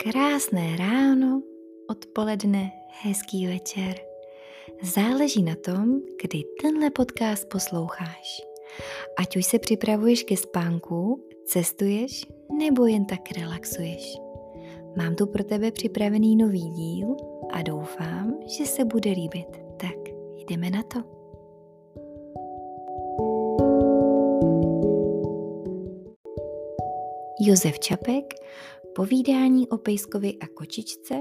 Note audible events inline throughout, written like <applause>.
Krásné ráno, odpoledne, hezký večer. Záleží na tom, kdy tenhle podcast posloucháš. Ať už se připravuješ ke spánku, cestuješ nebo jen tak relaxuješ. Mám tu pro tebe připravený nový díl a doufám, že se bude líbit. Tak jdeme na to. Josef Čapek povídání o pejskovi a kočičce,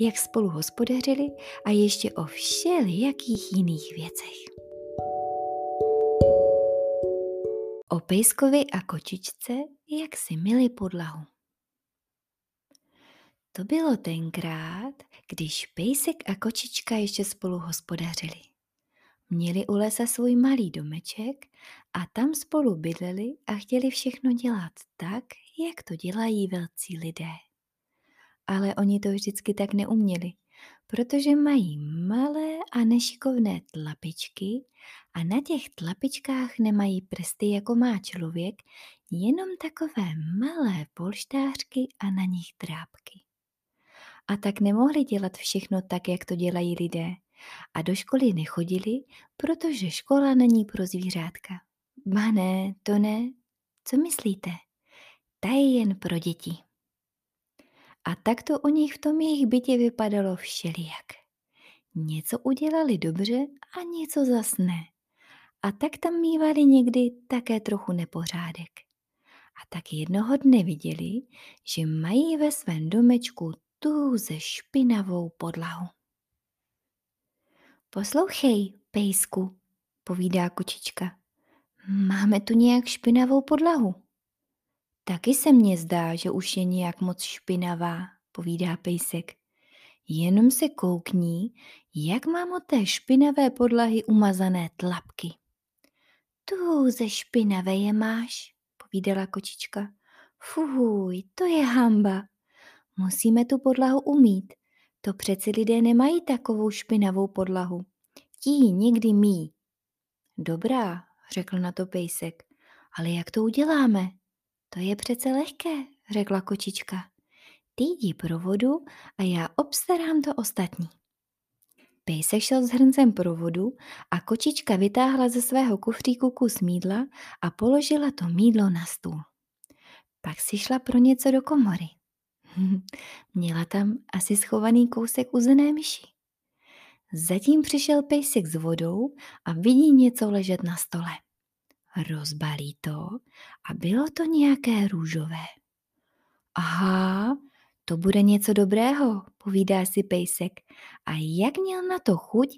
jak spolu hospodařili a ještě o všelijakých jiných věcech. O pejskovi a kočičce, jak si mili podlahu. To bylo tenkrát, když pejsek a kočička ještě spolu hospodařili. Měli u lesa svůj malý domeček a tam spolu bydleli a chtěli všechno dělat tak, jak to dělají velcí lidé. Ale oni to vždycky tak neuměli, protože mají malé a nešikovné tlapičky a na těch tlapičkách nemají prsty, jako má člověk, jenom takové malé polštářky a na nich trápky. A tak nemohli dělat všechno tak, jak to dělají lidé. A do školy nechodili, protože škola není pro zvířátka. Ba ne, to ne. Co myslíte? Ta je jen pro děti. A tak to u nich v tom jejich bytě vypadalo všelijak. Něco udělali dobře a něco zas ne. A tak tam mývali někdy také trochu nepořádek. A tak jednoho dne viděli, že mají ve svém domečku tu ze špinavou podlahu. Poslouchej, pejsku, povídá kočička. Máme tu nějak špinavou podlahu. Taky se mně zdá, že už je nějak moc špinavá, povídá pejsek. Jenom se koukní, jak mám od té špinavé podlahy umazané tlapky. Tu ze špinavé je máš, povídala kočička. Fuhuj, to je hamba. Musíme tu podlahu umít. To přeci lidé nemají takovou špinavou podlahu. Ti někdy mí. Dobrá, řekl na to pejsek, ale jak to uděláme? To je přece lehké, řekla kočička. Ty jdi pro vodu a já obstarám to ostatní. Pejsek šel s hrncem pro vodu a kočička vytáhla ze svého kufříku kus mídla a položila to mídlo na stůl. Pak si šla pro něco do komory. <laughs> Měla tam asi schovaný kousek uzené myši. Zatím přišel pejsek s vodou a vidí něco ležet na stole. Rozbalí to a bylo to nějaké růžové. Aha, to bude něco dobrého, povídá si pejsek. A jak měl na to chuť,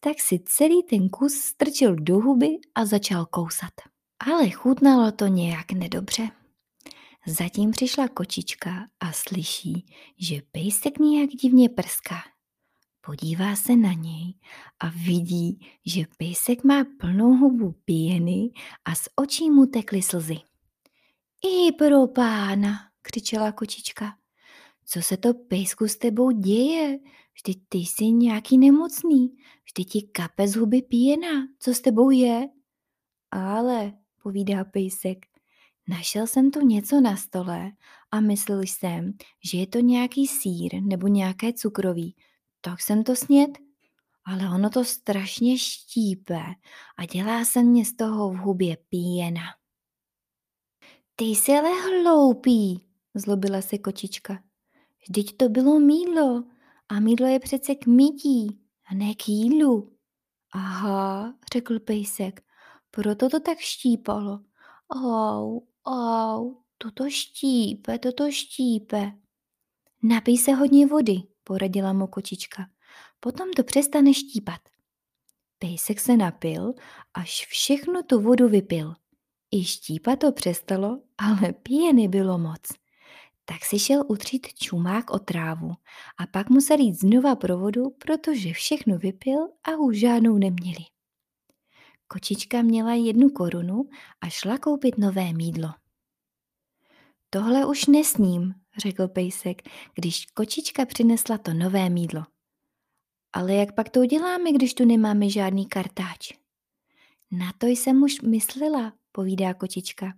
tak si celý ten kus strčil do huby a začal kousat. Ale chutnalo to nějak nedobře. Zatím přišla kočička a slyší, že pejsek nějak divně prská. Podívá se na něj a vidí, že pejsek má plnou hubu pěny a z očí mu tekly slzy. I pro pána, křičela kočička. Co se to pejsku s tebou děje? Vždyť ty jsi nějaký nemocný. Vždyť ti kape z huby pěna. Co s tebou je? Ale, povídá pejsek, našel jsem tu něco na stole a myslel jsem, že je to nějaký sír nebo nějaké cukroví, tak jsem to sněd, ale ono to strašně štípe a dělá se mě z toho v hubě píjena. Ty jsi ale hloupý, zlobila se kočička. Vždyť to bylo mídlo a mídlo je přece k mytí a ne k jídlu. Aha, řekl pejsek, proto to tak štípalo. Au, au, toto štípe, toto štípe. Napij se hodně vody, poradila mu kočička. Potom to přestane štípat. Pejsek se napil, až všechno tu vodu vypil. I štípat to přestalo, ale pěny bylo moc. Tak si šel utřít čumák o trávu a pak musel jít znova pro vodu, protože všechno vypil a už žádnou neměli. Kočička měla jednu korunu a šla koupit nové mídlo. Tohle už nesním, řekl pejsek, když kočička přinesla to nové mídlo. Ale jak pak to uděláme, když tu nemáme žádný kartáč? Na to jsem už myslela, povídá kočička.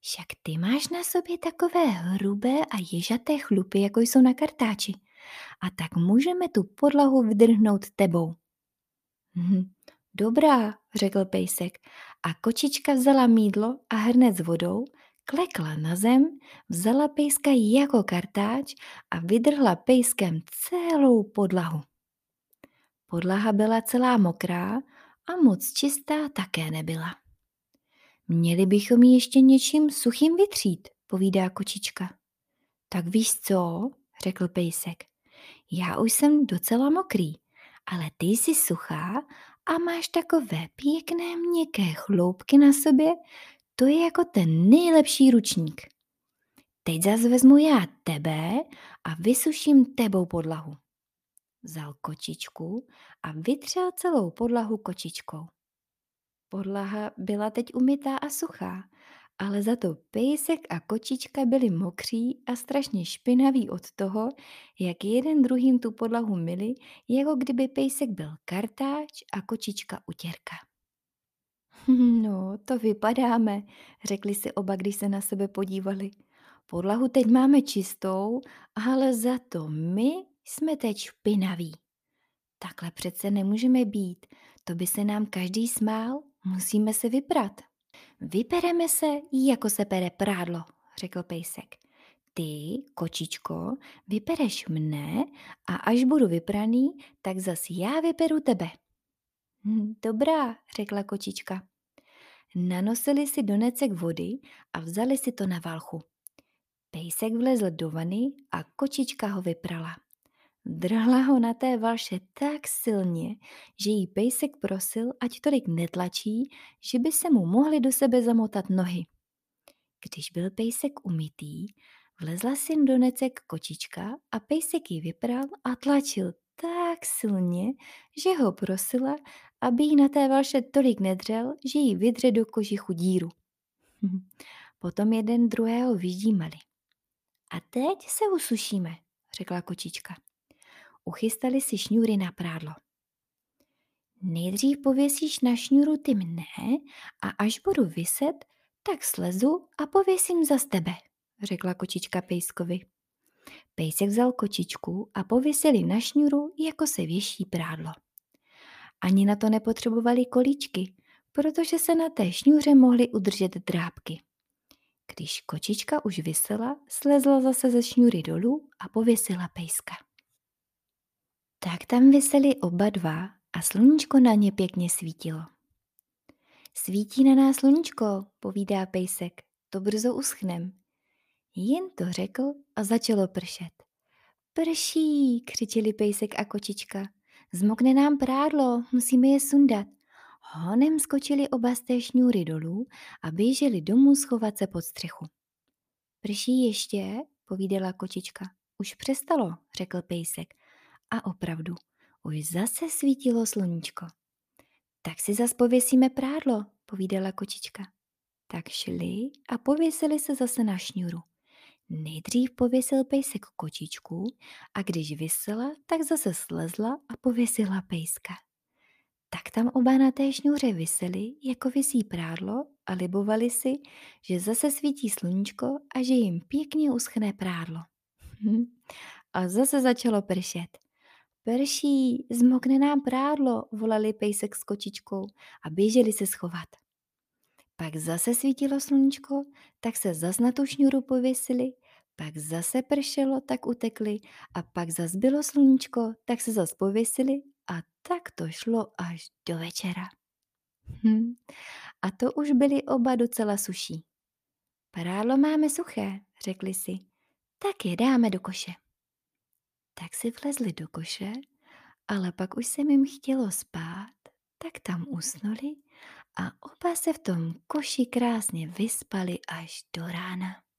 Však ty máš na sobě takové hrubé a ježaté chlupy, jako jsou na kartáči. A tak můžeme tu podlahu vydrhnout tebou. Hm, dobrá, řekl pejsek a kočička vzala mídlo a hrnec s vodou, klekla na zem, vzala pejska jako kartáč a vydrhla pejskem celou podlahu. Podlaha byla celá mokrá a moc čistá také nebyla. Měli bychom ji ještě něčím suchým vytřít, povídá kočička. Tak víš co, řekl pejsek. Já už jsem docela mokrý, ale ty jsi suchá a máš takové pěkné měkké chloupky na sobě, to je jako ten nejlepší ručník. Teď zase vezmu já tebe a vysuším tebou podlahu. Vzal kočičku a vytřel celou podlahu kočičkou. Podlaha byla teď umytá a suchá, ale za to pejsek a kočička byli mokří a strašně špinaví od toho, jak jeden druhým tu podlahu myli, jako kdyby pejsek byl kartáč a kočička utěrka. <laughs> No, to vypadáme, řekli si oba, když se na sebe podívali. Podlahu teď máme čistou, ale za to my jsme teď špinaví. Takhle přece nemůžeme být, to by se nám každý smál, musíme se vyprat. Vypereme se, jako se pere prádlo, řekl pejsek. Ty, kočičko, vypereš mne a až budu vypraný, tak zas já vyperu tebe. Hm, dobrá, řekla kočička. Nanosili si do necek vody a vzali si to na valchu. Pejsek vlezl do vany a kočička ho vyprala. Drhla ho na té valše tak silně, že jí pejsek prosil, ať tolik netlačí, že by se mu mohly do sebe zamotat nohy. Když byl pejsek umytý, vlezla si do necek kočička a pejsek ji vypral a tlačil tak silně, že ho prosila, aby jí na té valše tolik nedřel, že jí vydře do kožichu díru. <laughs> Potom jeden druhého vyždímali. A teď se usušíme, řekla kočička. Uchystali si šňůry na prádlo. Nejdřív pověsíš na šňůru ty mne a až budu vyset, tak slezu a pověsím za tebe, řekla kočička pejskovi. Pejsek vzal kočičku a pověsili na šňůru, jako se věší prádlo. Ani na to nepotřebovali kolíčky, protože se na té šňůře mohly udržet drápky. Když kočička už vysela, slezla zase ze šňůry dolů a pověsila pejska. Tak tam vyseli oba dva a sluníčko na ně pěkně svítilo. Svítí na nás sluníčko, povídá pejsek, to brzo uschnem. Jen to řekl a začalo pršet. Prší, křičeli pejsek a kočička. Zmokne nám prádlo, musíme je sundat. Honem skočili oba z té šňůry dolů a běželi domů schovat se pod střechu. Prší ještě, povídala kočička. Už přestalo, řekl pejsek. A opravdu, už zase svítilo sluníčko. Tak si zas pověsíme prádlo, povídala kočička. Tak šli a pověsili se zase na šňůru. Nejdřív pověsil pejsek kočičku a když vysela, tak zase slezla a pověsila pejska. Tak tam oba na té šňůře vyseli, jako visí prádlo a libovali si, že zase svítí sluníčko a že jim pěkně uschne prádlo. a zase začalo pršet. Prší, zmokne nám prádlo, volali pejsek s kočičkou a běželi se schovat. Pak zase svítilo sluníčko, tak se zas na tu šňůru pověsili, pak zase pršelo, tak utekli a pak zas bylo sluníčko, tak se zas pověsili a tak to šlo až do večera. Hm. A to už byli oba docela suší. Prádlo máme suché, řekli si, tak je dáme do koše. Tak si vlezli do koše, ale pak už se jim chtělo spát, tak tam usnuli a oba se v tom koši krásně vyspali až do rána.